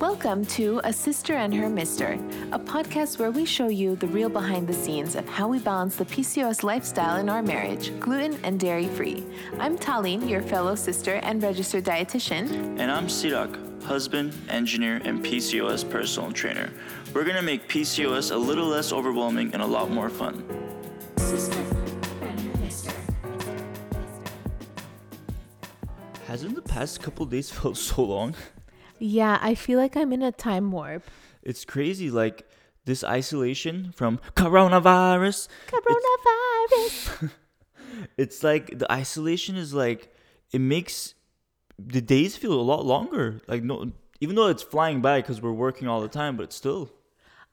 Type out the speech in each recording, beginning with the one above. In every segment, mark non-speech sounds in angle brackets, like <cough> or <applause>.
Welcome to A Cyster and Her Mister, a podcast where we show you the real behind the scenes of how we balance the PCOS lifestyle in our marriage, gluten and dairy free. I'm Tallene, your fellow sister and registered dietitian. And I'm Sirak, husband, engineer, and PCOS personal trainer. We're gonna make PCOS a little less overwhelming and a lot more fun. Cyster and Her Mister. Hasn't the past couple days felt so long? Yeah, I feel like I'm in a time warp. It's crazy, like this isolation from coronavirus. Coronavirus. <laughs> It's like the isolation is like it makes the days feel a lot longer. Like no, even though it's flying by because we're working all the time, but still.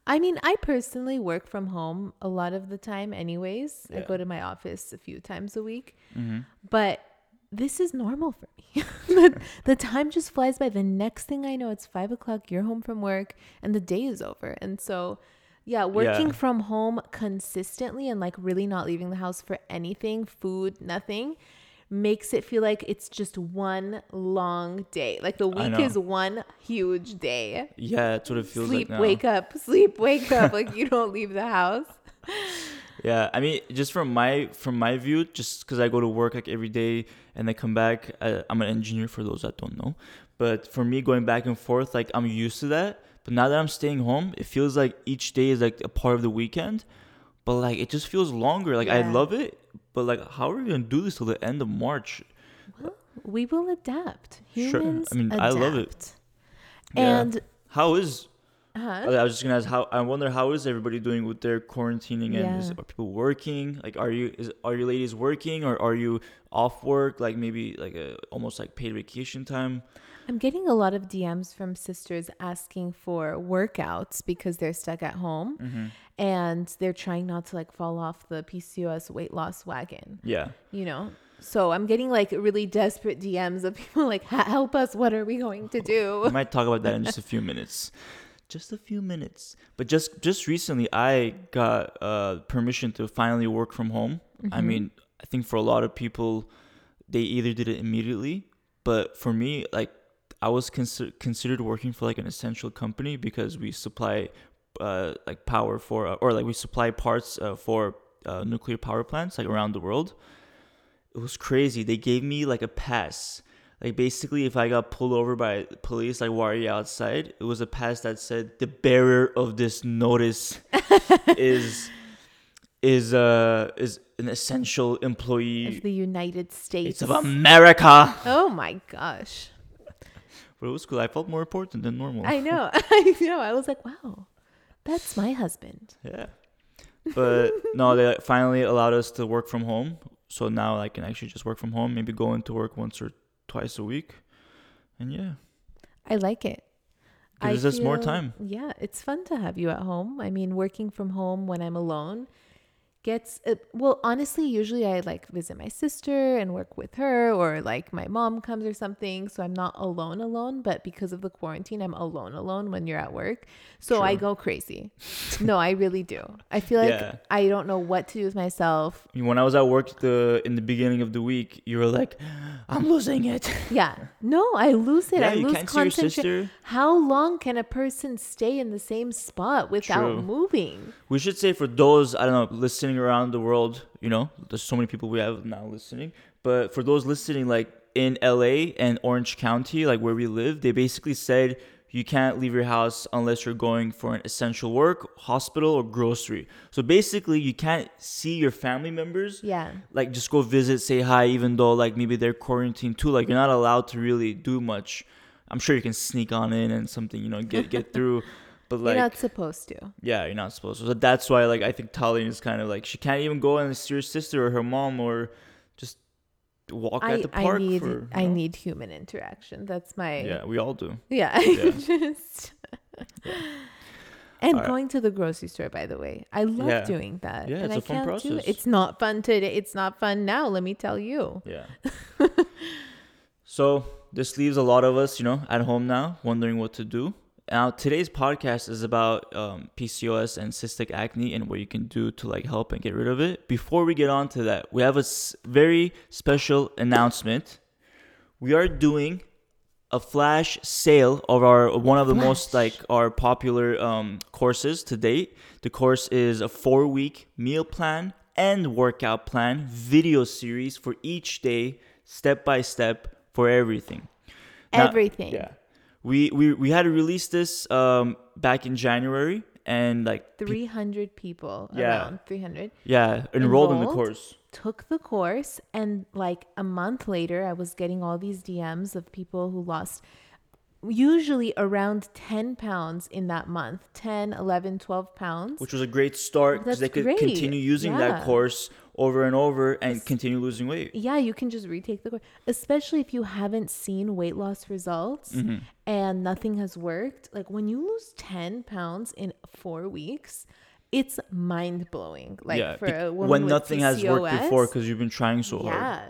I mean, I personally work from home a lot of the time, anyways. I go to my office a few times a week, Mm-hmm. but this is normal for me. <laughs> the, the time just flies by. The next thing I know, it's five o'clock, you're home from work, and the day is over. And so, yeah, working Yeah. from home consistently and like really not leaving the house for anything, food, nothing. Makes it feel like it's just one long day. Like the week is one huge day Yeah, that's what it feels sleep, like wake up, sleep, wake up. like you don't leave the house. <laughs> Yeah, I mean, just from my from my view, just because I go to work like every day and I come back, I, I'm an engineer for those that don't know. But for me, going back and forth, like I'm used to that. But now that I'm staying home, it feels like each day is like a part of the weekend. But like it just feels longer. Like I love it, but like how are we gonna do this till the end of March? We will adapt. Sure. Humans I mean, I adapt. love it. Yeah. And How is? Huh? I was just gonna ask how. I wonder how is everybody doing with their quarantining and is, are people working? Like, are you is are your ladies working or are you off work? Like maybe like a almost like paid vacation time. I'm getting a lot of DMs from sisters asking for workouts because they're stuck at home Mm-hmm. and they're trying not to like fall off the PCOS weight loss wagon, Yeah, you know? So I'm getting like really desperate DMs of people like, help us. What are we going to do?" we might talk about that in just a few <laughs> minutes. Just a few minutes. But just just recently, I got uh, permission to finally work from home. I mean, I think for a lot of people, they either did it immediately, but for me, like I was consider- considered working for like an essential company because we supply uh, like power for or like we supply parts uh, for uh, nuclear power plants like around the world. It was crazy. They gave me like a pass. Like basically, if I got pulled over by police, like why are you outside? It was a pass that said the bearer of this notice <laughs> is is uh is an essential employee. Of the United States. It's of America. Oh my gosh. But it was cool. I felt more important than normal. I know. <laughs> <laughs> I know. I was like, wow, that's my husband. Yeah. But no, they finally allowed us to work from home. So now I can actually just work from home, maybe go into work once or twice a week. And yeah, I like it. gives us more time. Yeah, it's fun to have you at home. I mean, working from home when I'm alone gets uh, well honestly usually i like visit my sister and work with her or like my mom comes or something so i'm not alone alone but because of the quarantine i'm alone alone when you're at work. So i go crazy. No i really do. I feel like Yeah. i don't know what to do with myself. When I was at work the in the beginning of the week, you were like, "I'm losing it." yeah. No i lose it. Yeah, i you lose can't see your concentration. how long can a person stay in the same spot without True. moving We should say for those I don't know listening around the world, you know, there's so many people we have now listening. But for those listening, like in LA and Orange County, like where we live, they basically said you can't leave your house unless you're going for an essential work, hospital, or grocery. So basically, you can't see your family members. yeah Like just go visit, say hi, even though like maybe they're quarantined too. Like you're not allowed to really do much. I'm sure you can sneak on in and something, you know, get get through. <laughs> But like you're not supposed to yeah, you're not supposed to. So that's why, like, I think Tallene is kind of like she can't even go and see her sister or her mom or just walk I, at the park. I need for, you I know? need human interaction. That's my Yeah, we all do. yeah. Yeah. <laughs> just and Alright. going to the grocery store. By the way, I love Yeah. doing that. Yeah, and it's I a fun do it. It's not fun today. It's not fun now. Let me tell you. Yeah. <laughs> so this leaves a lot of us, you know, at home now, wondering what to do. Now today's podcast is about um, PCOS and cystic acne and what you can do to like help and get rid of it. Before we get on to that, we have a s- very special announcement. We are doing a flash sale of our one of the most like our popular um, courses to date. The course is a four week meal plan and workout plan video series for each day, step by step for everything. Now- Everything. Yeah, we we we had to release this um, back in January and like pe- 300 people Yeah. around 300 yeah enrolled in the course. took the course and like a month later i was getting all these dms of people who lost usually around 10 pounds in that month 10 11 12 pounds which was a great start because they could great. continue using that course over and over and continue losing weight. yeah you can just retake the course especially if you haven't seen weight loss results Mm-hmm. and nothing has worked like when you lose 10 pounds in four weeks it's mind-blowing like yeah, for a woman when nothing has worked before because you've been trying so hard. yeah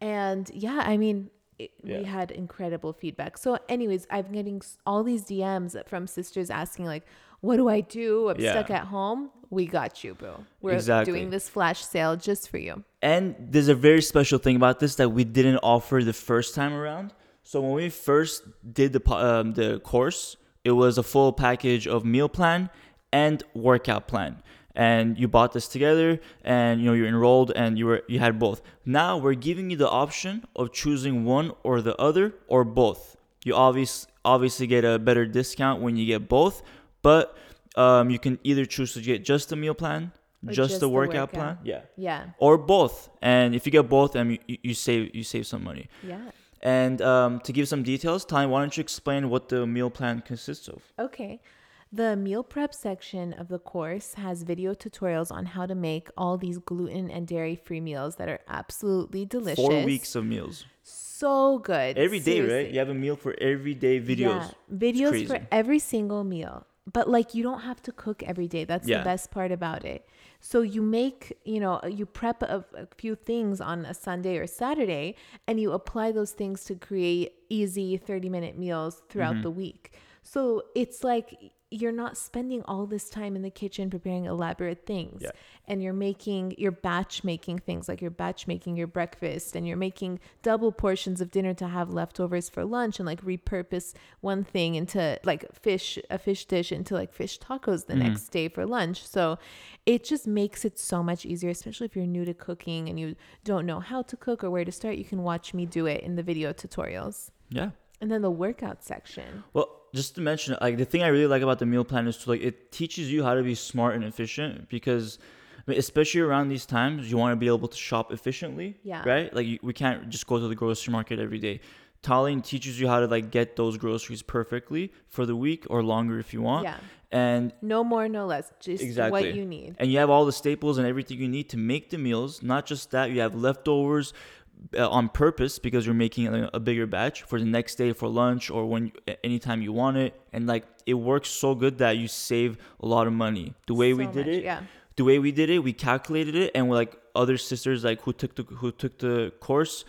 and yeah i mean it, Yeah. we had incredible feedback so anyways i'm getting all these dms from sisters asking like what do i do i'm Yeah. stuck at home we got you boo we're Exactly. doing this flash sale just for you And there's a very special thing about this that we didn't offer the first time around. So when we first did the um, the course, it was a full package of meal plan and workout plan. And you bought this together, and you know you're enrolled, and you were you had both. Now we're giving you the option of choosing one or the other or both. You obvious obviously get a better discount when you get both, but um, you can either choose to get just the meal plan, just, just the the workout, workout. plan, yeah yeah or both. And if you get both, then you, you- you save you save some money. yeah And um, to give some details, Tanya, why don't you explain what the meal plan consists of? okay the meal prep section of the course has video tutorials on how to make all these gluten and dairy free meals that are absolutely delicious Four weeks of meals so good every day, right? You have a meal for every day videos. Yeah, videos for every single meal. But like you don't have to cook every day. That's Yeah. the best part about it. So you make, you know, you prep a, a few things on a Sunday or Saturday and you apply those things to create easy 30 minute meals throughout Mm-hmm. the week. So it's like you're not spending all this time in the kitchen preparing elaborate things. Yeah. and you're making you're batch making things like you're batch making your breakfast and you're making double portions of dinner to have leftovers for lunch and like repurpose one thing into like fish a fish dish into like fish tacos the mm-hmm. next day for lunch. So it just makes it so much easier especially if you're new to cooking and you don't know how to cook or where to start you can watch me do it in the video tutorials. Yeah. and then the workout section. Well, just to mention, like the thing I really like about the meal plan is to like it teaches you how to be smart and efficient because, I mean, especially around these times, you want to be able to shop efficiently. Yeah. Right. Like you, we can't just go to the grocery market every day. Tallene teaches you how to like get those groceries perfectly for the week or longer if you want. yeah And no more no less just Exactly. what you need and you have all the staples and everything you need to make the meals. Not just that, you have leftovers uh, on purpose because you're making a, a bigger batch for the next day for lunch or when anytime you want it. And like it works so good that you save a lot of money. The way we did much, it, yeah the way we did it, we calculated it, and we're like other sisters like who took the who took the course,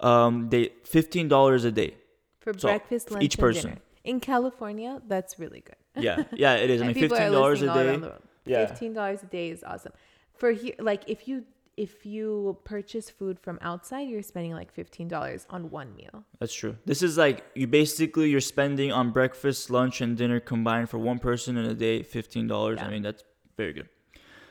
um, they fifteen dollars a day. for So, breakfast, lunch, each and person. dinner. In California, that's really good. Yeah, yeah, it is. I <laughs> mean, And people are fifteen dollars a day. around the world. Yeah. Fifteen dollars a day is awesome. For here, like if you if you purchase food from outside, you're spending like fifteen dollars on one meal. That's true. This is like you basically you're spending on breakfast, lunch, and dinner combined for one person in a day fifteen dollars. I mean that's very good.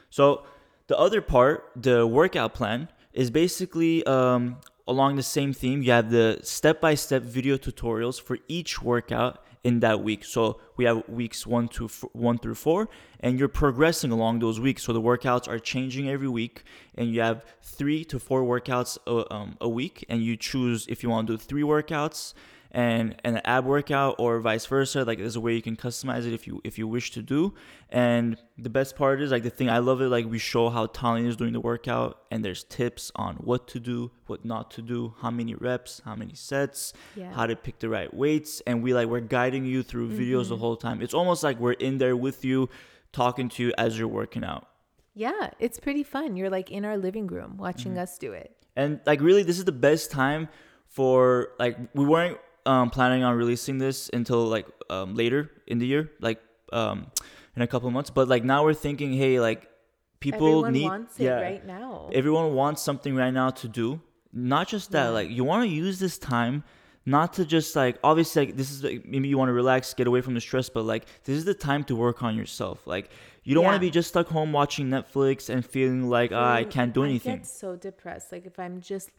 So the other part, the workout plan, is basically um, along the same theme. You have the step-by-step video tutorials for each workout in that week. So we have weeks one to f- one through four, and you're progressing along those weeks. So the workouts are changing every week, and you have three to four workouts a, um, a week, and you choose if you want to do three workouts and and an ab workout or vice versa. Like there's a way you can customize it if you if you wish to do. And the best part is like the thing I love it like we show how Tallene is doing the workout and there's tips on what to do, what not to do, how many reps, how many sets, Yeah. how to pick the right weights, and we like we're guiding you through videos the whole time. It's almost like we're in there with you, talking to you as you're working out. Yeah, it's pretty fun. You're like in our living room Mm-hmm. watching us do it. And like really this is the best time for like we weren't um, planning on releasing this until like um, later in the year, like um, in a couple of months. But like now we're thinking, hey, like people Everyone need wants it yeah, right now. everyone wants something right now to do. Not just that, Yeah. like you want to use this time not to just like obviously like this is like, maybe you want to relax, get away from the stress, but like this is the time to work on yourself. Like you don't want to be just stuck home watching Netflix and feeling like ah, I can't do anything I get so depressed. Like if I'm just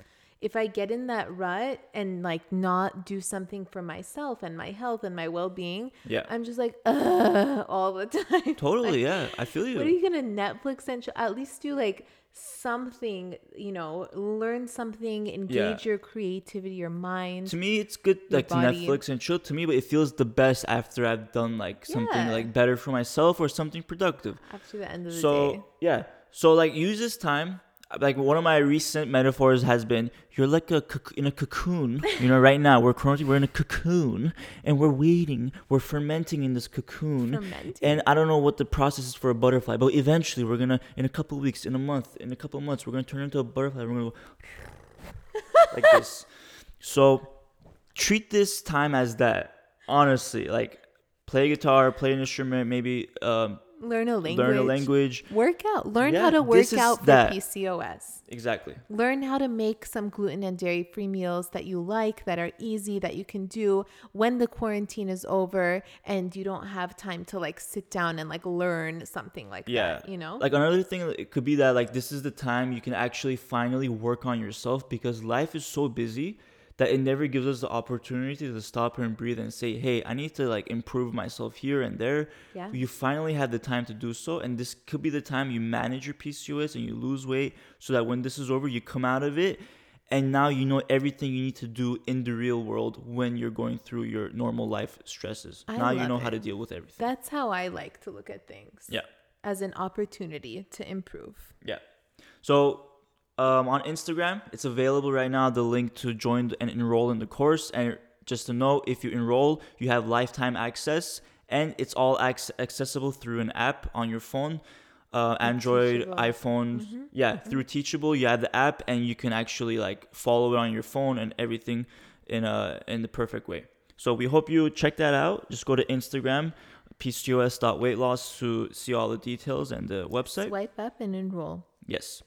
if I get in that rut and like not do something for myself and my health and my well being, Yeah. I'm just like <laughs> all the <laughs> time. Totally, yeah. I feel you. What are you gonna Netflix and sh- at least do like something? You know, learn something, engage your creativity, your mind. to me it's good like to netflix and chill to me but it feels the best after i've done like something Yeah. like better for myself or something productive after the end of the so day. yeah so like use this time like one of my recent metaphors has been you're like a in a cocoon you know right now we're currently we're in a cocoon and we're waiting we're fermenting in this cocoon Fermenting. and i don't know what the process is for a butterfly but eventually we're gonna in a couple weeks in a month in a couple months we're gonna turn into a butterfly we're gonna go <laughs> like this so treat this time as that honestly like play guitar play an instrument maybe um, Learn a language. learn a language Work out. Learn Yeah, how to work out for that. PCOS. exactly Learn how to make some gluten and dairy free meals that you like, that are easy, that you can do when the quarantine is over and you don't have time to like sit down and like learn something like yeah that, you know? like another thing it could be that like this is the time you can actually finally work on yourself because life is so busy that it never gives us the opportunity to stop and breathe and say hey i need to like improve myself here and there Yeah. you finally had the time to do so and this could be the time you manage your pcos and you lose weight so that when this is over you come out of it and now you know everything you need to do in the real world when you're going through your normal life stresses I now you know how to deal with everything That's how I like to look at things. yeah As an opportunity to improve. Yeah. So um, on Instagram, it's available right now. The link to join and enroll in the course. And just to know, if you enroll, you have lifetime access, and it's all ac- accessible through an app on your phone. Uh, Android, Teachable. iPhone, yeah, through Teachable, you have the app, and you can actually like follow it on your phone and everything in a in the perfect way. So we hope you check that out. Just go to Instagram, pcos.weightloss to see all the details and the website. Swipe up and enroll. Yes.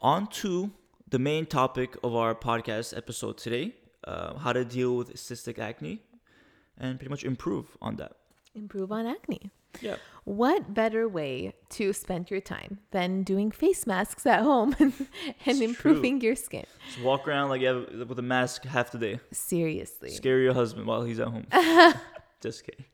On to the main topic of our podcast episode today uh, how to deal with cystic acne and pretty much improve on that. Improve on acne. Yeah. What better way to spend your time than doing face masks at home <laughs> and, improving your skin? Just walk around like you have, with a mask half the day. Seriously. Scare your husband while he's at home. <laughs> Just kidding.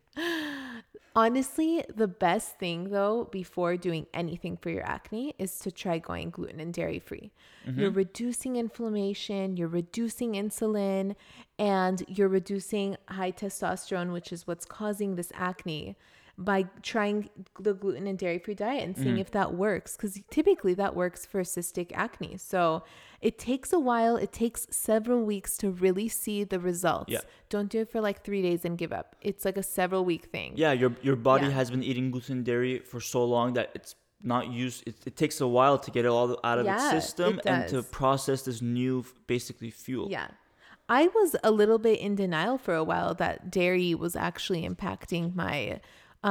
Honestly, the best thing though, before doing anything for your acne, is to try going gluten and dairy free. You're mm-hmm. reducing inflammation, you're reducing insulin, and you're reducing high testosterone, which is what's causing this acne, by trying the gluten and dairy free diet and seeing mm. if that works. Because typically that works for cystic acne. So it takes a while, it takes several weeks to really see the results. Yeah. Don't do it for like three days and give up. It's like a several week thing. Yeah, your, your body Yeah. has been eating gluten and dairy for so long that it's not used. It, it takes a while to get it all out of Yeah, its system it and to process this new, basically, fuel. Yeah. I was a little bit in denial for a while that dairy was actually impacting my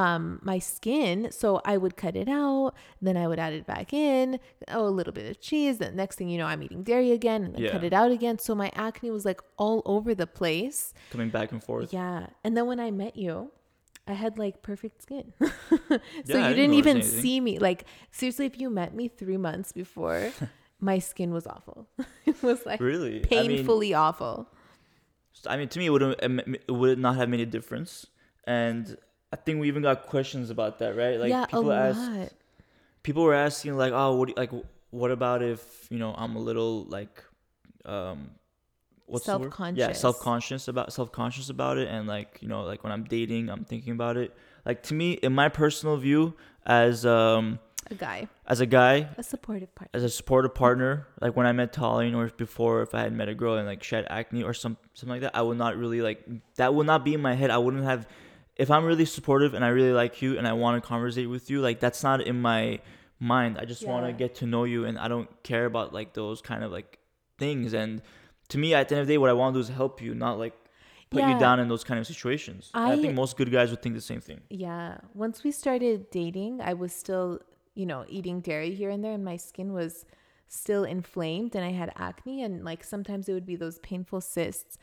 um my skin. So i would cut it out then i would add it back in oh a little bit of cheese the next thing you know i'm eating dairy again and then cut it out again. So my acne was like all over the place. Coming back and forth. yeah. And then when i met you i had like perfect skin. <laughs> So Yeah, you didn't didn't even anything. see me. Like seriously if you met me three months before <laughs> my skin was awful. <laughs> It was like Really? I mean, painfully awful. I mean, to me, it would it would not have made a difference, and I think we even got questions about that, right? Like yeah, people asked, people were asking like, oh, what, do like, what about if you know I'm a little like, um, what's word? Yeah, Self-conscious. about self conscious about it, and like you know, like when I'm dating, I'm thinking about it. Like to me, in my personal view, as um a guy, as a guy, a supportive partner. as a supportive partner, like when I met Tallene or before, if I had met a girl and like she had acne or some something like that, I would not really like that would not be in my head. I wouldn't have if I'm really supportive and I really like you and I want to conversate with you, like that's not in my mind. I just want to get to know you and I don't care about like those kind of like things. And to me, at the end of the day, what I want to do is help you, not like put Yeah. you down in those kind of situations. I I- think most good guys would think the same thing. Yeah. Once we started dating, I was still, you know, eating dairy here and there, and my skin was still inflamed, and I had acne, and like sometimes it would be those painful cysts.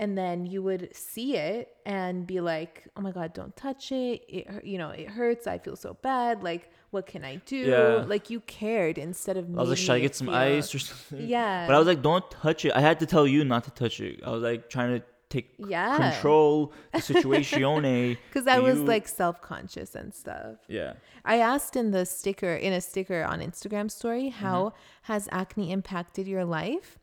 And then you would see it and be like, "Oh my god, don't touch it. It you know, it hurts. I feel so bad. Like, what can I do?" Yeah. Like you cared instead of me. I was like, should I get some feel- ice or something? <laughs> Yeah. But I was like, don't touch it. I had to tell you not to touch it. I was like trying to take Yeah. control the situation. <laughs> Because I was You- like self conscious and stuff. yeah. I asked in the sticker, in a sticker on Instagram story, how mm-hmm. has acne impacted your life?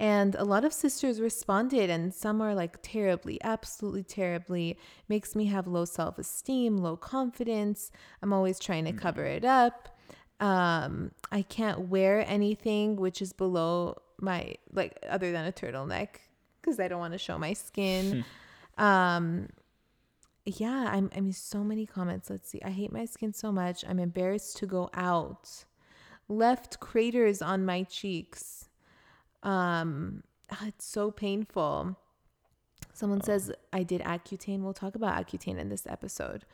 And a lot of sisters responded, and some are like terribly, absolutely terribly. Makes me have low self esteem, low confidence. I'm always trying to cover it up. Um, I can't wear anything which is below my, like, other than a turtleneck because I don't want to show my skin. <laughs> um, yeah, I'm I mean so many comments. Let's see. I hate my skin so much. I'm embarrassed to go out. Left craters on my cheeks. Um ah, it's so painful. Someone says I did Accutane. We'll talk about Accutane in this episode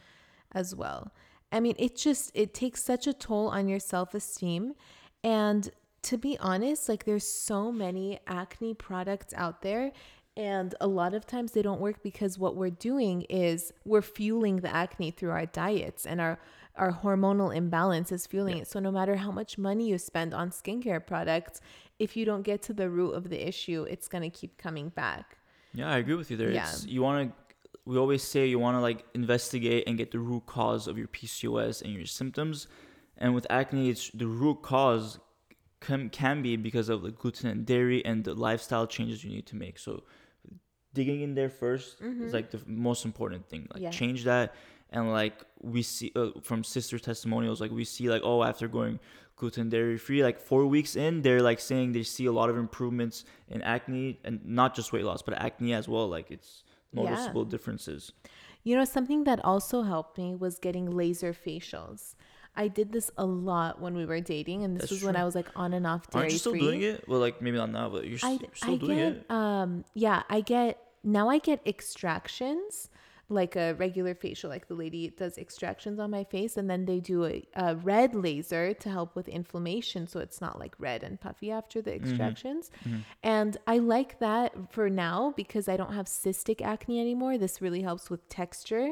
as well. I mean, it just it takes such a toll on your self-esteem and to be honest, like there's so many acne products out there and a lot of times they don't work because what we're doing is we're fueling the acne through our diets and our our hormonal imbalance is fueling it. So no matter how much money you spend on skincare products, if you don't get to the root of the issue, it's going to keep coming back. Yeah, I agree with you there. Yeah. It's you want to. We always say you want to like investigate and get the root cause of your PCOS and your symptoms, and with acne, it's the root cause can can be because of the gluten and dairy and the lifestyle changes you need to make. So digging in there 1st is like the most important thing. Like Yeah. change that, and like we see uh, from sister testimonials, like we see like oh after going gluten dairy free like four weeks in they're like saying they see a lot of improvements in acne and not just weight loss but acne as well like it's Yeah. noticeable differences You know, something that also helped me was getting laser facials. I did this a lot when we were dating, and this That's was when. I was like on and off dairy aren't you still free. doing it well like maybe not now but you're, I, still I doing get, it um, yeah, I get now. I get extractions, like a regular facial, like the lady does extractions on my face, and then they do a, a red laser to help with inflammation, so it's not like red and puffy after the Mm-hmm. extractions. And I like that for now because I don't have cystic acne anymore. This really helps with texture.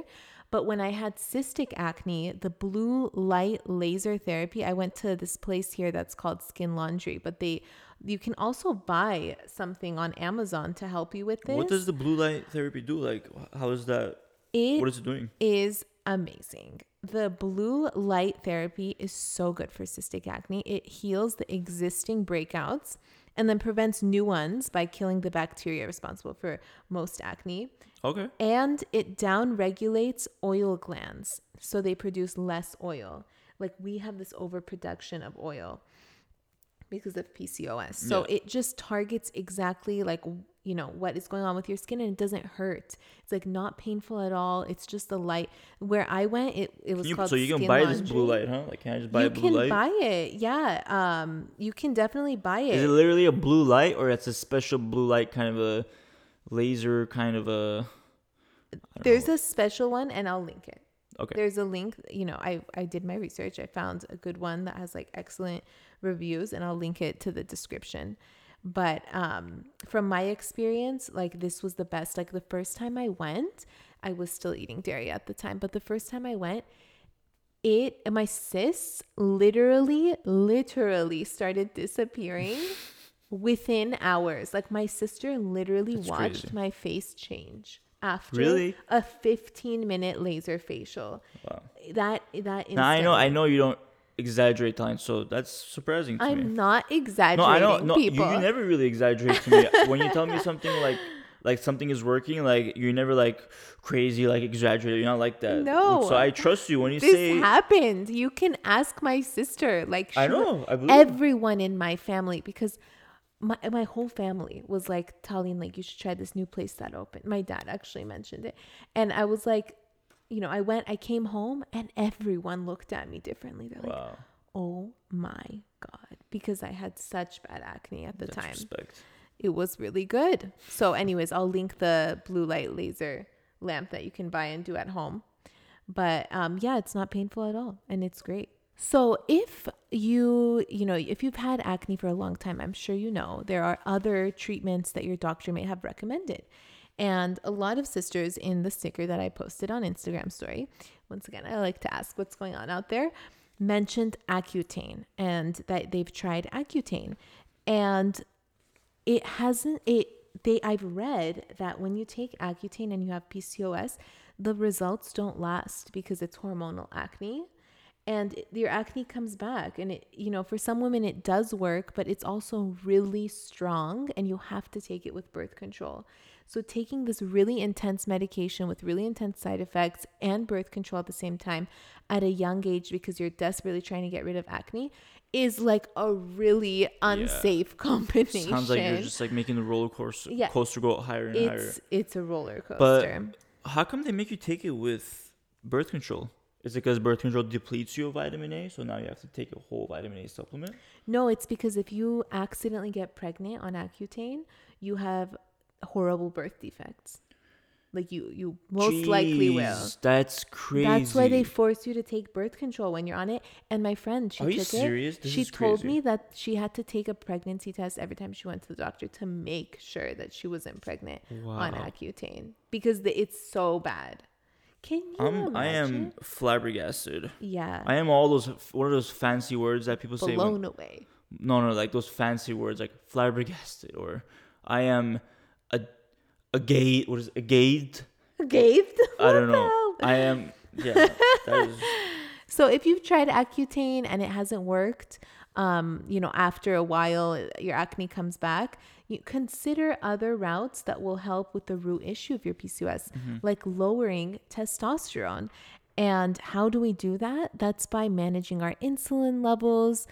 But when I had cystic acne, the blue light laser therapy, I went to this place here that's called Skin Laundry, but they you can also buy something on Amazon to help you with this. what does the blue light therapy do like how is that it what is it doing is amazing. The blue light therapy is so good for cystic acne. It heals the existing breakouts and then prevents new ones by killing the bacteria responsible for most acne. okay And it down regulates oil glands. So they produce less oil. Like we have this overproduction of oil because of PCOS. So Yeah. it just targets exactly like, you know, what is going on with your skin and it doesn't hurt. It's like not painful at all. It's just the light. Where I went, it, it was you, called so you can buy this blue light huh like can i just buy you a blue light? You can buy it. Yeah. Um, you can definitely buy it. is it literally a blue light or it's a special blue light kind of a laser kind of a? There's know. a special one and I'll link it. okay There's a link, you know, I I did my research. I found a good one that has like excellent reviews and I'll link it to the description. But um from my experience, like this was the best. Like the first time I went, I was still eating dairy at the time, but the first time I went, it my cysts literally literally started disappearing <laughs> within hours. Like my sister literally That's watched crazy. my face change after Really? a 15 minute laser facial. wow That that now i know i know you don't exaggerate time so that's surprising to me I'm not exaggerating No, I don't. No, you, people. you never really exaggerate to me <laughs> when you tell me something like like something is working. Like you're never like crazy, like exaggerated. You're not like that. No. So I trust you when you this say. happened. You can ask my sister. Like I know. I everyone in my family because my my whole family was like telling like you should try this new place that opened. My dad actually mentioned it, and I was like, you know, I went, I came home, and everyone looked at me differently. They're like, "Oh my god," because I had such bad acne at the That's time. respect. It was really good. So, anyways, I'll link the blue light laser lamp that you can buy and do at home. But um, yeah, it's not painful at all, and it's great. So if you, you know, if you've had acne for a long time, I'm sure you know there are other treatments that your doctor may have recommended. And a lot of sisters in the sticker that I posted on Instagram story, once again, I like to ask what's going on out there, mentioned Accutane and that they've tried Accutane. And it hasn't it they I've read that when you take Accutane and you have PCOS, the results don't last because it's hormonal acne and your acne comes back and it you know for some women it does work but it's also really strong and you have to take it with birth control so taking this really intense medication with really intense side effects and birth control at the same time at a young age because you're desperately trying to get rid of acne is like a really unsafe yeah. <laughs> combination. Sounds like you're just like making the roller coaster yeah. coaster go higher and it's, higher. It's a roller coaster. But how come they make you take it with birth control? Is it because birth control depletes you of vitamin A, so now you have to take a whole vitamin A supplement? No, it's because if you accidentally get pregnant on Accutane, you have horrible birth defects. Like you, you most Jeez, likely will. That's crazy. That's why they force you to take birth control when you're on it. And my friend, she Are took serious? it. She told me that she had to take a pregnancy test every time she went to the doctor to make sure that she wasn't pregnant wow. on Accutane because the, it's so bad. Can you. I am flabbergasted. Yeah. I am all those. What are those fancy words that people Blown say? Blown away. No, no, like those fancy words like flabbergasted or I am a a gate. What is it? a gate? Gate? <laughs> I don't know. I am. Yeah. <laughs> so if you've tried Accutane and it hasn't worked, um, you know, after a while your acne comes back, you consider other routes that will help with the root issue of your PCOS, mm-hmm. like lowering testosterone. And how do we do that? That's by managing our insulin levels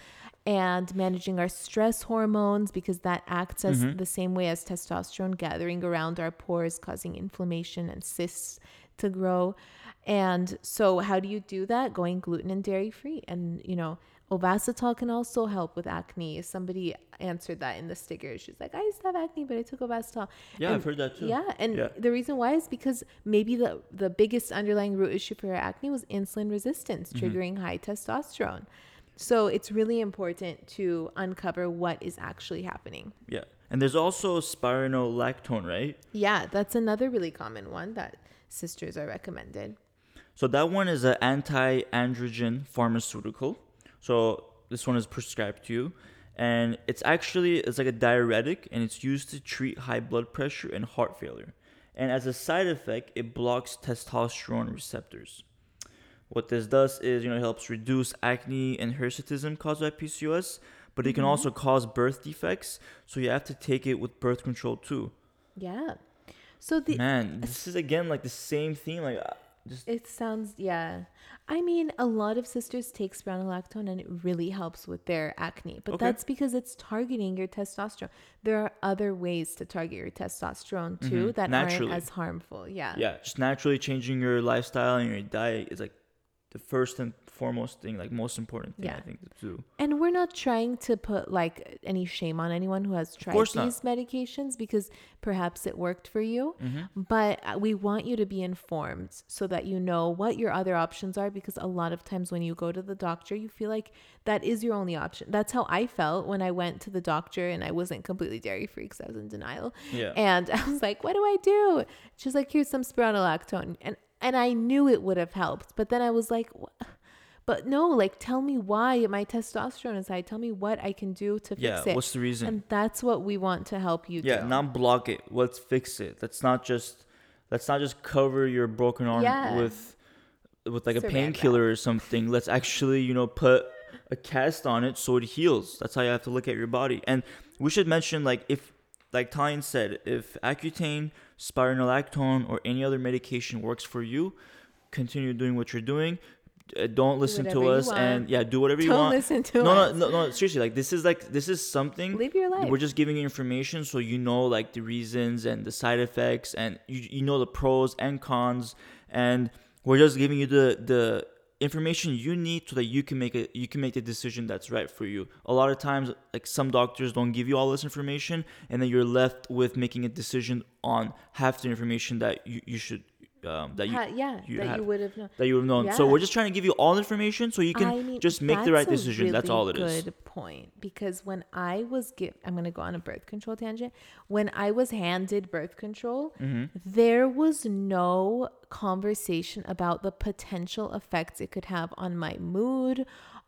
and managing our stress hormones because that acts as mm-hmm. the same way as testosterone gathering around our pores, causing inflammation and cysts to grow. And so, how do you do that? Going gluten and dairy free. And, you know, Ovasitol can also help with acne. Somebody answered that in the sticker. She's like, I used to have acne, but I took Ovasitol. Yeah, and, I've heard that too. Yeah, and yeah. the reason why is because maybe the the biggest underlying root issue for her acne was insulin resistance, mm-hmm. triggering high testosterone. So it's really important to uncover what is actually happening. Yeah, and there's also spironolactone, right? Yeah, that's another really common one that sisters are recommended. So that one is an anti-androgen pharmaceutical so this one is prescribed to you, and it's actually it's like a diuretic, and it's used to treat high blood pressure and heart failure. And as a side effect, it blocks testosterone receptors. What this does is, you know, it helps reduce acne and hirsutism caused by PCOS, but it can mm-hmm. also cause birth defects. So you have to take it with birth control too. Yeah. So the man, this is again like the same thing. Like just it sounds yeah. I mean, a lot of sisters take spironolactone and it really helps with their acne, but okay. that's because it's targeting your testosterone. There are other ways to target your testosterone too mm-hmm. that naturally. aren't as harmful. Yeah. Yeah, just naturally changing your lifestyle and your diet is like the first and foremost thing, like most important thing yeah. I think to do. And we're not trying to put like any shame on anyone who has tried these not. medications because perhaps it worked for you. Mm-hmm. But uh, we want you to be informed so that you know what your other options are because a lot of times when you go to the doctor, you feel like that is your only option. That's how I felt when I went to the doctor and I wasn't completely dairy free because I was in denial. Yeah. And <laughs> I was like, what do I do? She's like, here's some spironolactone. And and I knew it would have helped, but then I was like, what? But no, like tell me why my testosterone is high. Tell me what I can do to yeah, fix it. Yeah, what's the reason? And that's what we want to help you yeah, do. not block it. Let's fix it. Let's not just let's not just cover your broken arm yeah. with with like a painkiller or something. Let's actually, you know, put a cast on it so it heals. That's how you have to look at your body. And we should mention like if like Tyne said, if Accutane, spironolactone, or any other medication works for you, continue doing what you're doing Uh, don't listen to us and yeah do whatever don't you want. listen to no, us. no no no seriously like this is like this is something live your life. we're just giving you information so you know like the reasons and the side effects and you, you know the pros and cons and we're just giving you the the information you need so that you can make a you can make the decision that's right for you. A lot of times like some doctors don't give you all this information and then you're left with making a decision on half the information that you, you should um, that you Ha- yeah, you that had- you would have known. that you would have known. So we're just trying to give you all the information so you can I mean, just make the right that's decision. That's really all it is. Good point. Because when I was give, I'm gonna go on a birth control tangent. When I was handed birth control, Mm-hmm. there was no conversation about the potential effects it could have on my mood,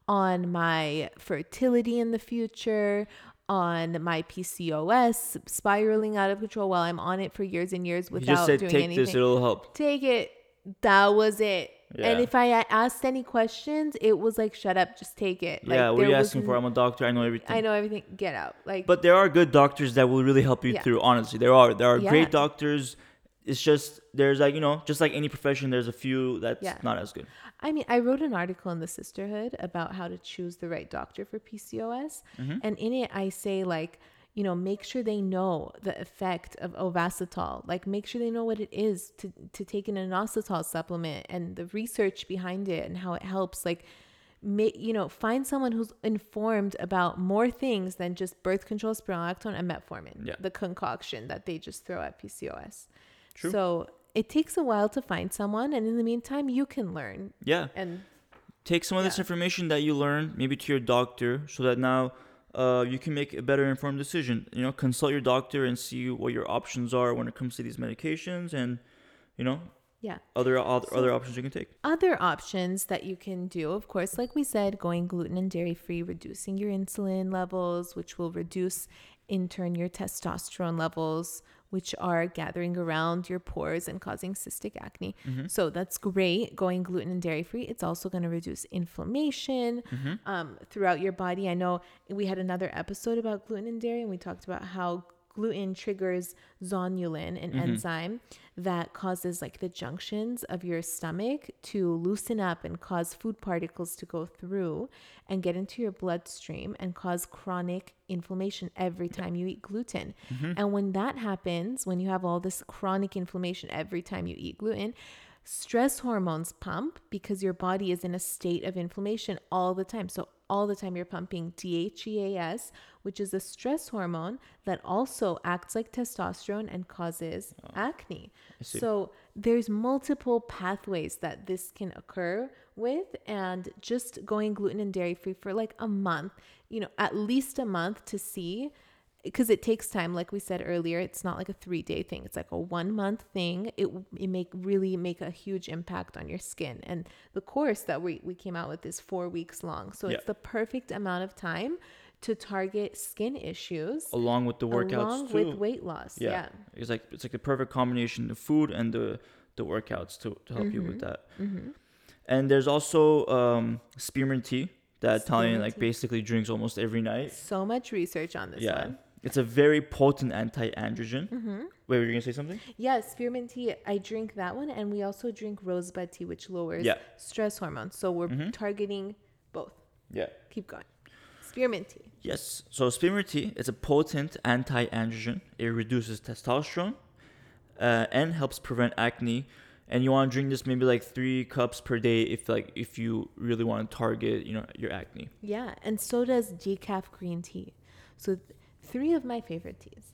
on my fertility in the future. On my PCOS spiraling out of control while I'm on it for years and years You without just said doing take anything this, it'll help. take it. That was it. And if I asked any questions, it was like, shut up, just take it. Like, yeah, what are you asking for? I'm a doctor. I know everything. I know everything. Get out. Like, But there are good doctors that will really help you Yeah. through. Honestly, there are. There are Yeah. great doctors. It's just there's like you know, just like any profession, there's a few that's Yeah. not as good. I mean, I wrote an article in the Cysterhood about how to choose the right doctor for PCOS. Mm-hmm. And in it, I say, like, you know, make sure they know the effect of ovasitol. Like, make sure they know what it is to, to take an inositol supplement and the research behind it and how it helps. Like, make you know, find someone who's informed about more things than just birth control, spironolactone, and metformin, Yeah. the concoction that they just throw at PCOS. True. So it takes a while to find someone, and in the meantime, you can learn Yeah, and take some of this information that you learn maybe to your doctor, so that now uh, you can make a better informed decision. You know, consult your doctor and see what your options are when it comes to these medications, and you know, yeah. other other, So- other options you can take. Other options that you can do, of course, like we said, going gluten and dairy free, reducing your insulin levels, which will reduce in turn your testosterone levels, which are gathering around your pores and causing cystic acne. Mm-hmm. So that's great going gluten and dairy free. It's also going to reduce inflammation Mm-hmm. um, throughout your body. I know we had another episode about gluten and dairy, and we talked about how gluten triggers zonulin, an Mm-hmm. enzyme that causes like the junctions of your stomach to loosen up and cause food particles to go through and get into your bloodstream and cause chronic inflammation every time you eat gluten. Mm-hmm. And when that happens, when you have all this chronic inflammation every time you eat gluten, stress hormones pump because your body is in a state of inflammation all the time. So, all the time you're pumping DHEAS, which is a stress hormone that also acts like testosterone and causes oh, acne. So, there's multiple pathways that this can occur with and just going gluten and dairy free for like a month, you know, at least a month to see because it takes time like we said earlier it's not like a three day thing it's like a one month thing it, it make really make a huge impact on your skin and the course that we, we came out with is four weeks long so Yeah. it's the perfect amount of time to target skin issues Along with the workouts along too. with weight loss yeah. yeah, it's like it's like the perfect combination of food and the the workouts to, to help you with Mm-hmm. that and there's also um spearmint tea that italian like basically drinks almost every night so much research on this yeah one it's a very potent anti-androgen. Mm-hmm. wait were you gonna say something? Yeah spearmint tea i drink that one and we also drink rosebud tea which lowers Yeah. stress hormones. So we're Mhm. targeting both. Yeah. Keep going. Spearmint tea. Yes. So spearmint tea is a potent anti-androgen. It reduces testosterone uh, and helps prevent acne. And you want to drink this maybe like three cups per day if like if you really want to target you know your acne. Yeah, and so does decaf green tea. So, th- three of my favorite teas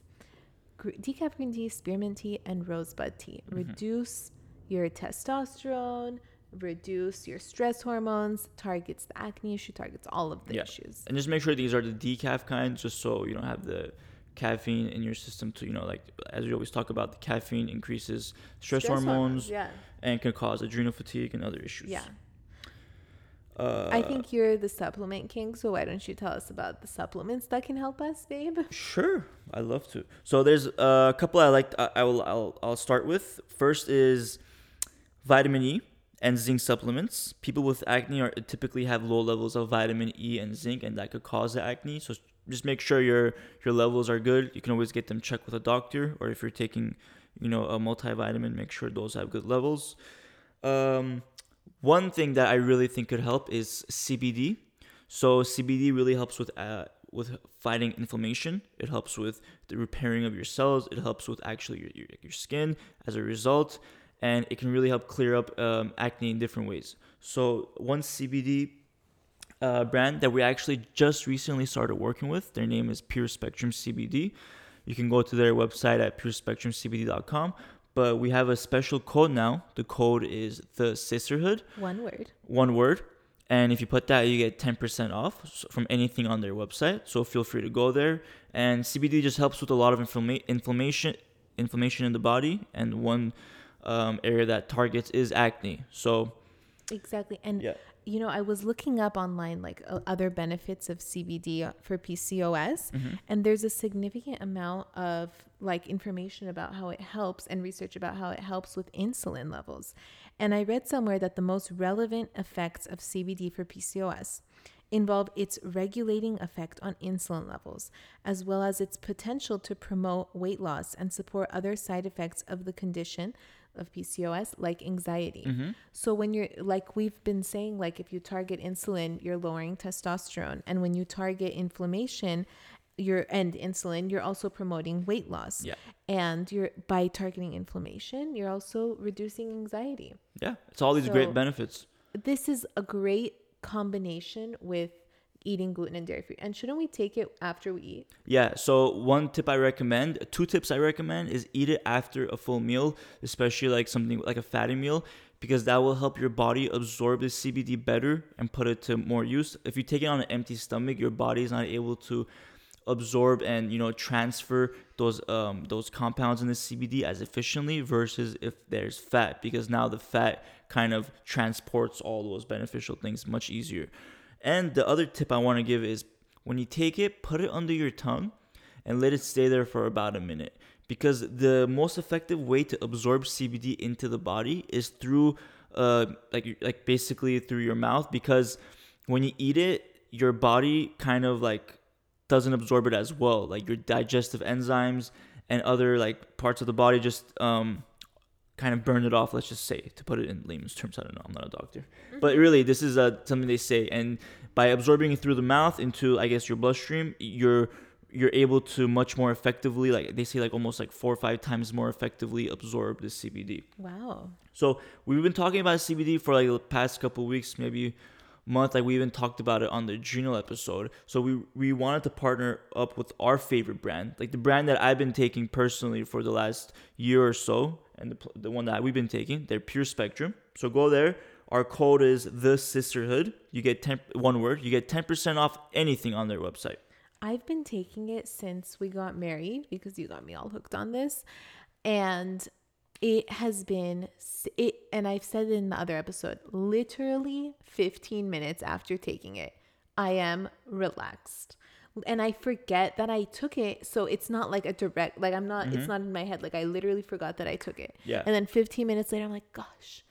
decaf green tea, spearmint tea, and rosebud tea. Mm-hmm. Reduce your testosterone, reduce your stress hormones, targets the acne issue, targets all of the Yeah. issues. and just make sure these are the decaf kinds just so you don't have the caffeine in your system to you know like as we always talk about the caffeine increases stress, hormones Yeah. and can cause adrenal fatigue and other issues Yeah. Uh, I think you're the supplement king, so why don't you tell us about the supplements that can help us, babe? <laughs> Sure, I love to. So there's a couple I like. I, I will. I'll, I'll start with. First is vitamin E and zinc supplements. People with acne are typically have low levels of vitamin E and zinc, and that could cause the acne. So just make sure your your levels are good. You can always get them checked with a doctor, or if you're taking, you know, a multivitamin, make sure those have good levels. Um, one thing that I really think could help is CBD. So CBD really helps with uh, with fighting inflammation. It helps with the repairing of your cells. It helps with actually your, your, your skin as a result, and it can really help clear up um, acne in different ways. So one CBD uh, brand that we actually just recently started working with, their name is Pure Spectrum CBD. You can go to their website at purespectrumcbd.com. but we have a special code now. The code is the Cysterhood, One word. one word. And if you put that, you get 10% off from anything on their website. So feel free to go there. And CBD just helps with a lot of inflama- inflammation, inflammation in the body. And one um, area that targets is acne. So Exactly. And yeah, you know, I was looking up online like uh, other benefits of CBD for PCOS, Mm-hmm. and there's a significant amount of like information about how it helps and research about how it helps with insulin levels. And I read somewhere that the most relevant effects of CBD for PCOS involve its regulating effect on insulin levels, as well as its potential to promote weight loss and support other side effects of the condition of PCOS, like anxiety. Mm-hmm. So, when you're like we've been saying, like if you target insulin, you're lowering testosterone. And when you target inflammation, you're and insulin, you're also promoting weight loss. Yeah. And you're by targeting inflammation, you're also reducing anxiety yeah, it's all these So- great benefits. this is a great combination with eating gluten and dairy free. And shouldn't we take it after we eat? Yeah, so one tip I recommend, two tips I recommend is eat it after a full meal, especially like something like a fatty meal, because that will help your body absorb the CBD better and put it to more use. If you take it on an empty stomach, your body is not able to absorb and you know transfer those um those compounds in the CBD as efficiently versus if there's fat because now the fat kind of transports all those beneficial things much easier. And the other tip I want to give is when you take it, put it under your tongue and let it stay there for about a minute. Because the most effective way to absorb CBD into the body is through uh like like basically through your mouth. Because when you eat it your body kind of like doesn't absorb it as well. Like your digestive enzymes and other like parts of the body just um kind of burn it off let's just say to put it in layman's terms i don't know i'm not a doctor. But really this is uh, something they say and by absorbing it through the mouth into i guess your bloodstream you're you're able to much more effectively like they say like almost like four or five times more effectively absorb the cbd Wow. so we've been talking about CBD for like the past couple weeks, maybe month. Like we even talked about it on the adrenal episode. So we we wanted to partner up with our favorite brand, like the brand that I've been taking personally for the last year or so, and the the one that we've been taking. They're Pure Spectrum. So go there. Our code is the Cysterhood. You get ten one word. You get ten percent off anything on their website. I've been taking it since we got married because you got me all hooked on this. And it has been it and I've said it in the other episode, literally 15 minutes after taking it, I am relaxed. And I forget that I took it, so it's not like a direct like I'm not it's mm-hmm. not in my head like I literally forgot that I took it. Yeah. And then 15 minutes later I'm like, gosh,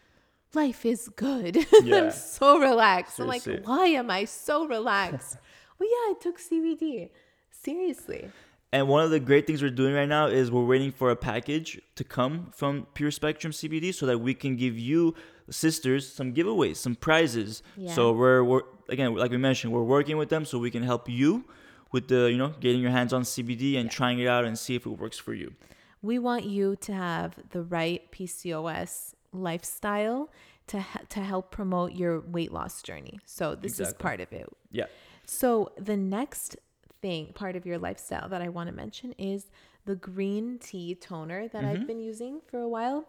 life is good. <laughs> Yeah. I'm so relaxed. I'm like, why am I so relaxed? <laughs> well, yeah, I took CBD. Seriously. And one of the great things we're doing right now is we're waiting for a package to come from Pure Spectrum CBD so that we can give you Cysters some giveaways, some prizes. Yeah. So we're, we're again, like we mentioned, we're working with them so we can help you with the, you know, getting your hands on CBD and trying it out and see if it works for you. We want you to have the right PCOS lifestyle to ha- to help promote your weight loss journey. So this is part of it. Yeah. So the next thing, part of your lifestyle that I want to mention is the green tea toner that I've mm-hmm. been using for a while.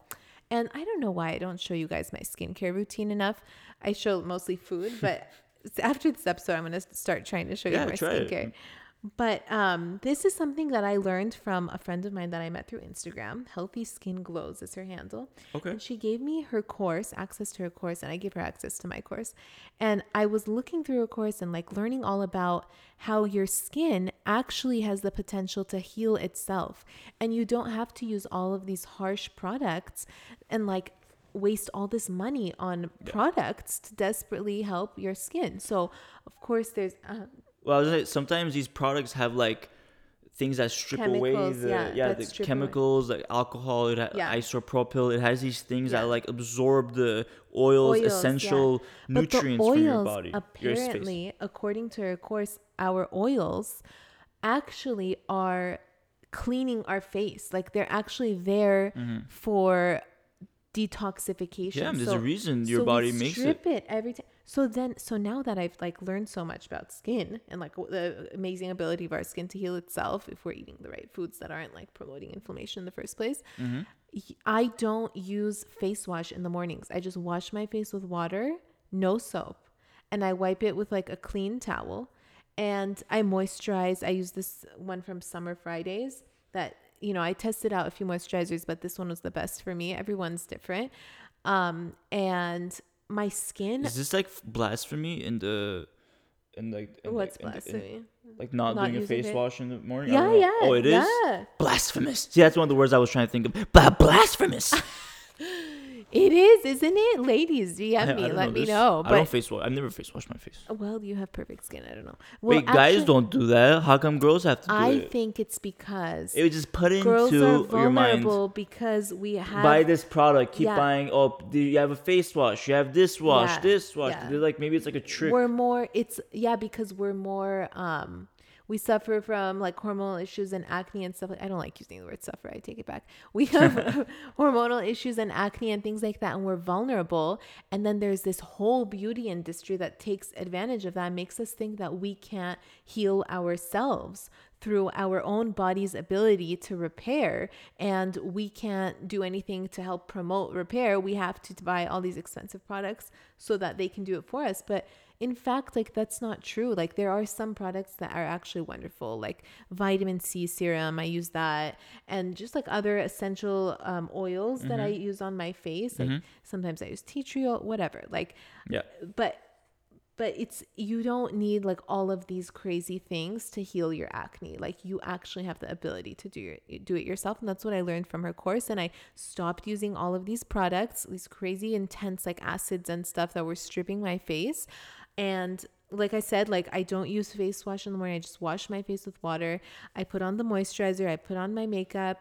And I don't know why I don't show you guys my skincare routine enough. I show mostly food, <laughs> but after this episode, I'm going to start trying to show you my skincare. it. But um, this is something that I learned from a friend of mine that I met through Instagram. Healthy Skin Glows is her handle. Okay. And she gave me her course, access to her course, and I gave her access to my course. And I was looking through her course and like learning all about how your skin actually has the potential to heal itself. And you don't have to use all of these harsh products and like waste all this money on products to desperately help your skin. So, of course, there's uh, Well, I was gonna sometimes these products have like things that strip away the yeah, yeah, the strip away. chemicals like alcohol it ha- Yeah. isopropyl it has these things that like absorb the oils, Oils, yeah. essential nutrients oils, from your body your apparently, according to her course, our oils actually are cleaning our face. Like they're actually there for detoxification. Mm-hmm. yeah there's So- a reason your so body makes it strip it every time. So then, so now that I've like learned so much about skin and like the amazing ability of our skin to heal itself if we're eating the right foods that aren't like promoting inflammation in the first place, Mm-hmm. I don't use face wash in the mornings. I just wash my face with water, no soap, and I wipe it with like a clean towel. And I moisturize. I use this one from Summer Fridays that, you know, I tested out a few moisturizers, but this one was the best for me. Everyone's different. Um, and my skin, Is this like blasphemy in the in like in what's like, in blasphemy? like not, Not doing a face it? wash in the morning? Yeah, yeah. Oh, it is Yeah. blasphemous. See, that's one of the words I was trying to think of. Bla- blasphemous. <laughs> It is, isn't it? Ladies, DM I- I me. Let me This- know. I don't But face wash. I've never face washed my face. well, you have perfect skin. I don't know. Well, Wait, guys don't do that. How come girls have to do I it? think it's because It was just put into girls are your mind. vulnerable because we have Buy this product. Keep Yeah. buying. Oh, do you have a face wash? You have this wash. Yeah, This wash. yeah. They're like maybe it's like a trick. we're more it's yeah because we're more um we suffer from like hormonal issues and acne and stuff like I don't like using the word suffer I take it back. <laughs> We have <laughs> hormonal issues and acne and things like that and we're vulnerable and then there's this whole beauty industry that takes advantage of that makes us think that we can't heal ourselves through our own body's ability to repair and we can't do anything to help promote repair. We have to buy all these expensive products so that they can do it for us but in fact like that's not true. Like there are some products that are actually wonderful like vitamin c serum i use that and just like other essential um, oils that i use on my face like sometimes i use tea tree oil whatever like yeah. but but it's you don't need like all of these crazy things to heal your acne. Like you actually have the ability to do your, do it yourself and that's what i learned from her course and i stopped using all of these products these crazy intense like acids and stuff that were stripping my face and like I said, like I don't use face wash in the morning. I just wash my face with water. I put on the moisturizer. I put on my makeup,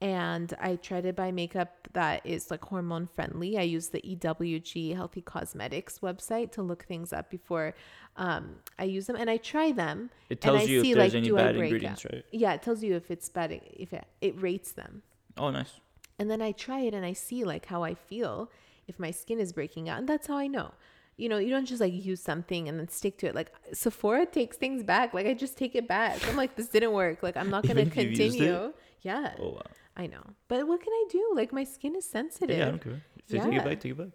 and I try to buy makeup that is like hormone friendly. I use the EWG Healthy Cosmetics website to look things up before um, I use them, and I try them. It and tells I you if see, there's like, any bad ingredients, out? right? Yeah, it tells you if it's bad. If it, it rates them, Oh, nice. and then I try it and I see like how I feel if my skin is breaking out, and that's how I know. You know, you don't just like use something and then stick to it. Like Sephora takes things back. Like I just take it back. I'm like, this didn't work. Like I'm not <laughs> gonna Even if you've used it? continue. Yeah, Oh wow. I know. But what can I do? Like my skin is sensitive. Yeah, I don't care. If they take it back, take it back.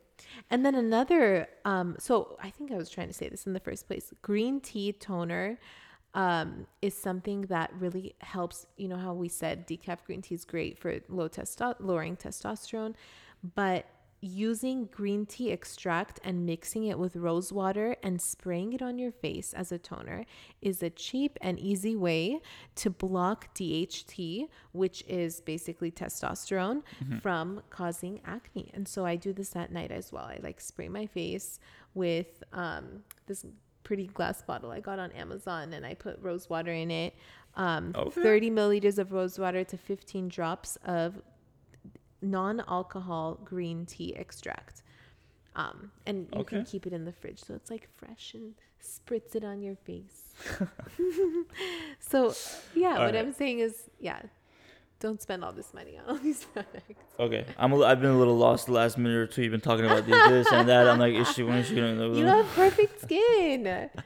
And then another, um, so I think I was trying to say this in the first place. Green tea toner um, is something that really helps. You know how we said decaf green tea is great for low testo- lowering testosterone, but using green tea extract and mixing it with rose water and spraying it on your face as a toner is a cheap and easy way to block DHT, which is basically testosterone, from causing acne. And so I do this at night as well. I like spray my face with um, this pretty glass bottle I got on Amazon and I put rose water in it. Um, Okay. 30 milliliters of rose water to 15 drops of non-alcohol green tea extract. Um, and you can keep it in the fridge so it's like fresh and spritz it on your face. <laughs> so yeah, what Alright. I'm saying is, yeah, don't spend all this money on all <laughs> these products. Okay, I'm. A, I've been a little lost the last minute or two. You've been talking about this, this and that. I'm like, is she? When is she gonna? You have perfect skin. <laughs>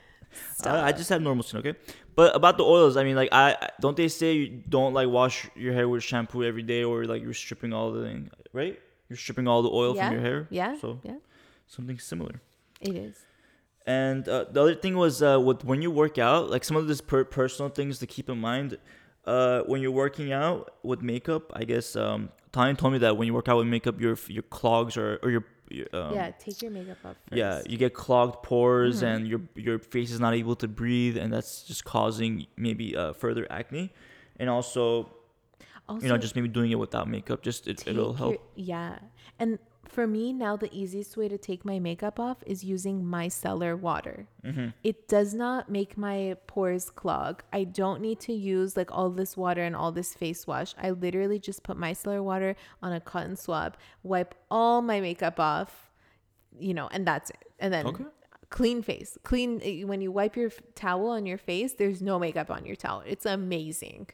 I. I just have normal skin, okay. But about the oils, I mean, like, I don't they say you don't like wash your hair with shampoo every day, or like you're stripping all the thing, right? You're stripping all the oil yeah, from your hair. yeah, So yeah, something similar. it is. And uh, the other thing was uh, with when you work out, like some of these per- personal things to keep in mind. Uh, when you're working out with makeup, I guess um, Tanya told me that when you work out with makeup, your your clogs or or your um, yeah, take your makeup off first. yeah, you get clogged pores Mm-hmm. and your your face is not able to breathe, and that's just causing maybe uh, further acne, and also Also, you know just maybe doing it without makeup, just it, it'll help. your- yeah. And for me now the easiest way to take my makeup off is using micellar water. Mm-hmm. It does not make my pores clog. I don't need to use like all this water and all this face wash. I literally just put micellar water on a cotton swab, wipe all my makeup off, you know, and that's it. And then Okay. clean face. Clean eh, when you wipe your towel on your face, there's no makeup on your towel. It's amazing.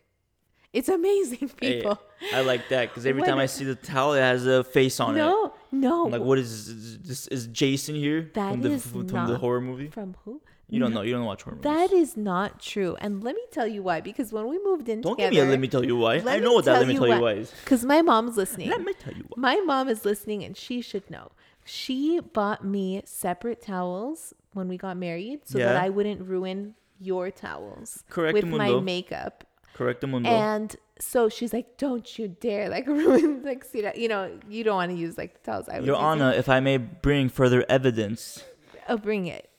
It's amazing, Hey, people. I like that because every When- time I see the towel, it has a face on it. No, No. I'm like, what is is this? Is Jason here That from the is from the not- horror movie? From who? You don't No. know. You don't watch horror movies. That is not true. And let me tell you why. Because when we moved in don't together, give me a let me tell you why. I know what that let me tell you why. why is. because my mom's listening. Let me tell you why. My mom is listening and she should know. She bought me separate towels when we got married so that Yeah. I wouldn't ruin your towels Correct, with my Mundo. makeup. Correct the mundo. And so she's like, "Don't you dare like <laughs> ruin like see that you know you don't want to use like the towels I Your. Honor, if I may bring further evidence, Oh, bring it.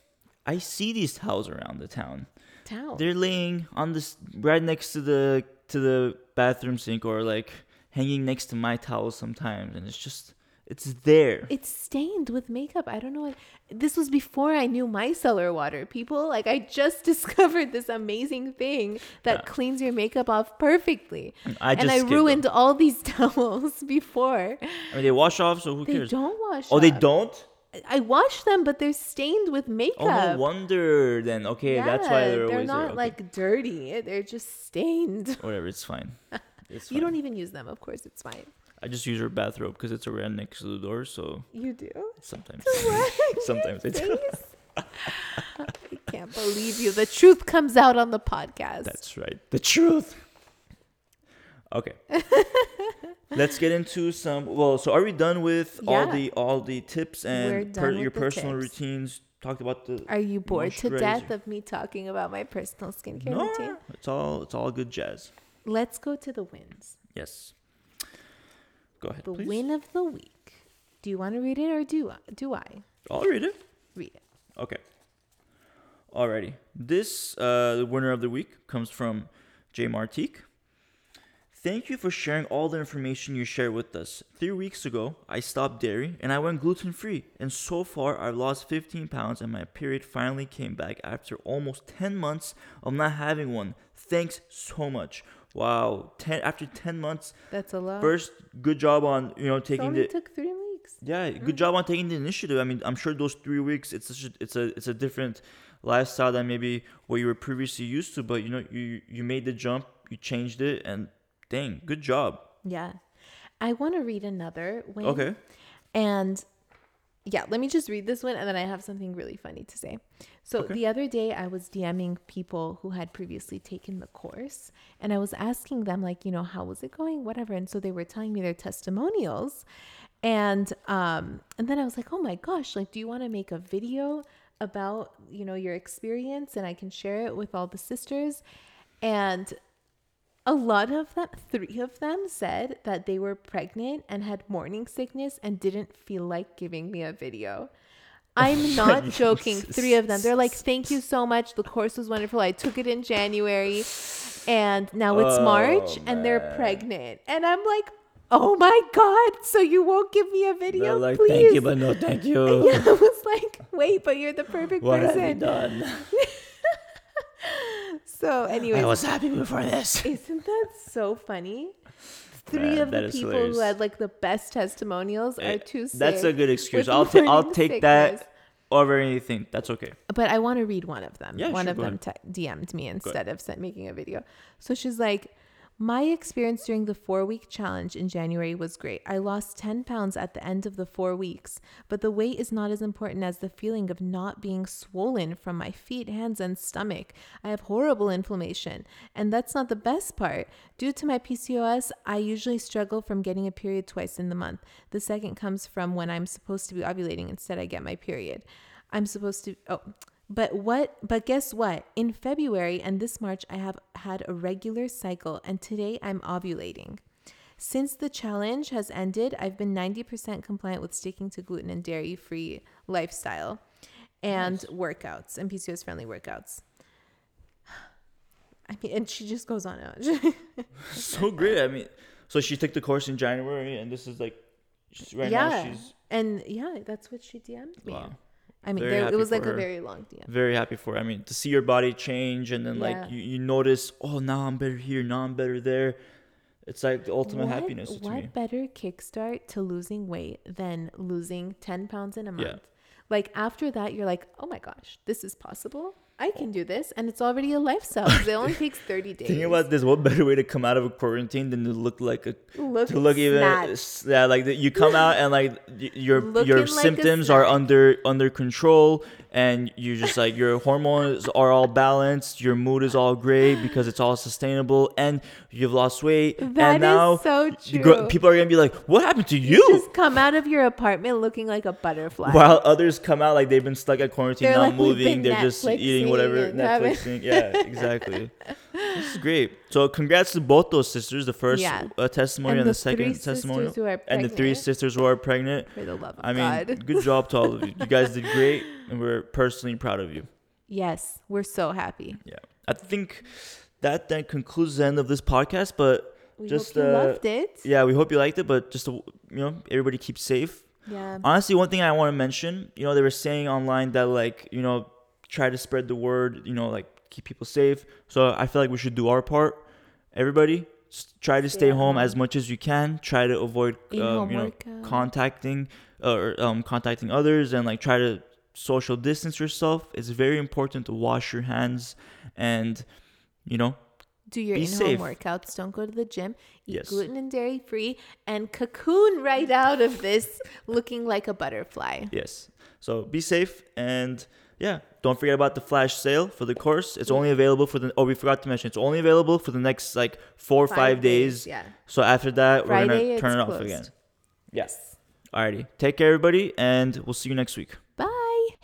I see these towels around the town. Towel. They're laying on this right next to the to the bathroom sink or like hanging next to my towels sometimes, and it's just it's there. It's stained with makeup. I don't know. What, this was before I knew micellar water. People like I just <laughs> discovered this amazing thing that Yeah. cleans your makeup off perfectly. I just and I skipped them. ruined all these <laughs> towels before. I mean, they wash off, so who They cares? don't wash. Oh, they don't. I washed them, but they're stained with makeup. Oh, no wonder. Then okay, that's why Yeah, they're always not. Okay. like dirty. They're just stained. <laughs> Whatever, it's fine. It's You don't even use them. Of course, it's fine. I just use her bathrobe because it's around next to the door, so You do. sometimes. <laughs> Sometimes I do. <laughs> I can't believe you. The truth comes out on the podcast. That's right. The truth. Okay. <laughs> Let's get into some. Well, so are we done with all the all the tips and with your personal tips. routines? Talked about the. Are you bored to death of me talking about my personal skincare No, routine? it's all it's all good jazz. Let's go to the wins. Yes. Go ahead, The please. win of the week. Do you want to read it or do I? Do I I'll read it. read it? Okay. Alrighty. This uh, the winner of the week comes from J Martique. Thank you for sharing all the information you shared with us. Three weeks ago, I stopped dairy and I went gluten free. And so far, I've lost 15 pounds and my period finally came back after almost 10 months of not having one. Thanks so much. Wow. 10 after 10 months. That's a lot. First, good job on, you know, it taking only the took three weeks. yeah, good job on taking the initiative. I mean, I'm sure those three weeks, it's such a, it's a it's a different lifestyle than maybe what you were previously used to. But you know, you you made the jump, you changed it, and dang, good job. Yeah. I want to read another win. Okay, And yeah, let me just read this one and then I have something really funny to say. So Okay. the other day I was DMing people who had previously taken the course and I was asking them like, you know, how was it going? Whatever. And so they were telling me their testimonials. And um and then I was like, "Oh my gosh, like do you want to make a video about, you know, your experience and I can share it with all the Cysters?" And a lot of them, three of them said that they were pregnant and had morning sickness and didn't feel like giving me a video. Oh I'm not <laughs> joking. Three of them. They're like, thank you so much. The course was wonderful. I took it in January and now it's Oh, March and they're pregnant. And I'm like, oh my God. So you won't give me a video? They're like, please? thank you, but no, thank you. <laughs> yeah, I was like, wait, but you're the perfect What have you person. done? <laughs> So, anyway, I was happy before this. <laughs> Isn't that so funny? Three of the people hilarious. who had like the best testimonials Eh, are too sick. That's a good excuse. I'll take I'll take that over anything. That's okay. But I want to read one of them. Yeah, one sure, of them te- DM'd me instead of sent, making a video. So she's like, my experience during the four week challenge in January was great. I lost 10 pounds at the end of the four weeks, but the weight is not as important as the feeling of not being swollen from my feet, hands, and stomach. I have horrible inflammation, and that's not the best part. Due to my PCOS, I usually struggle from getting a period twice in the month. The second comes from when I'm supposed to be ovulating, instead, I get my period. I'm supposed to, oh, but what, but guess what? In February and this March, I have had a regular cycle, and today I'm ovulating. Since the challenge has ended, I've been 90% compliant with sticking to gluten and dairy free lifestyle and workouts and PCOS friendly workouts. <sighs> I mean, and she just goes on and <laughs> on. so great. I mean, so she took the course in January, and this is like, right yeah. now she's and yeah, that's what she DM'd me. wow. I mean, there, it was like her. a very long DM. very happy for her. I mean, to see your body change and then Yeah. like you, you notice, oh, now I'm better here, now I'm better there. It's like the ultimate what, happiness to What me. better kickstart to losing weight than losing 10 pounds in a month? Yeah. Like after that, you're like, oh my gosh, this is possible. I can do this, and it's already a lifestyle. It only takes thirty days. Thinking about this, what better way to come out of a quarantine than to look like a look, to look even snatched. yeah like you come out and like your Looking your like symptoms are under under control and you're just like your hormones are all balanced your mood is all great because it's all sustainable and you've lost weight That and now so you true. people are gonna be like what happened to you, Just come out of your apartment looking like a butterfly. while others come out like they've been stuck at quarantine They're not like, moving they're just eating whatever and having-" netflixing yeah exactly <laughs> this is great so congrats to both those Cysters the first Yeah. uh, testimony and, and the, the second three testimonial Cysters who are and the three Cysters who are pregnant for the love of I mean, God. good job to all of you. You guys <laughs> did great, and we're personally proud of you. Yes, we're so happy. Yeah, I think that then concludes the end of this podcast. But We Just, hope you uh, loved it. yeah, we hope you liked it. But just to, you know, everybody keep safe. Yeah. Honestly, one thing I want to mention, you know, they were saying online that like, you know, try to spread the word, you know, like keep people safe. So I feel like we should do our part. Everybody, try to Stay at home as much as you can. Try to avoid, um, you know, workout. contacting or um, contacting others and like try to social distance yourself it's very important to wash your hands and you know Do your in-home safe. workouts. Don't go to the gym. Eat Yes. gluten and dairy free, and cocoon right out of this <laughs> looking like a butterfly. yes so be safe and yeah don't forget about the flash sale for the course it's only available for the oh we forgot to mention it's only available for the next like four or five, days, Yeah. so after that we're Friday, gonna it's turn it off closed. again yes alrighty take care everybody and we'll see you next week.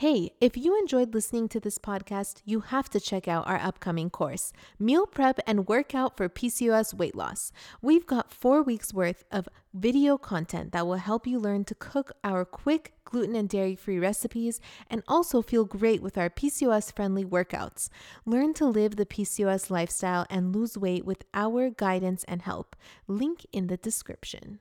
Hey, if you enjoyed listening to this podcast, you have to check out our upcoming course, Meal Prep and Workout for PCOS Weight Loss. We've got four weeks worth of video content that will help you learn to cook our quick gluten and dairy free recipes and also feel great with our PCOS friendly workouts. Learn to live the PCOS lifestyle and lose weight with our guidance and help. Link in the description.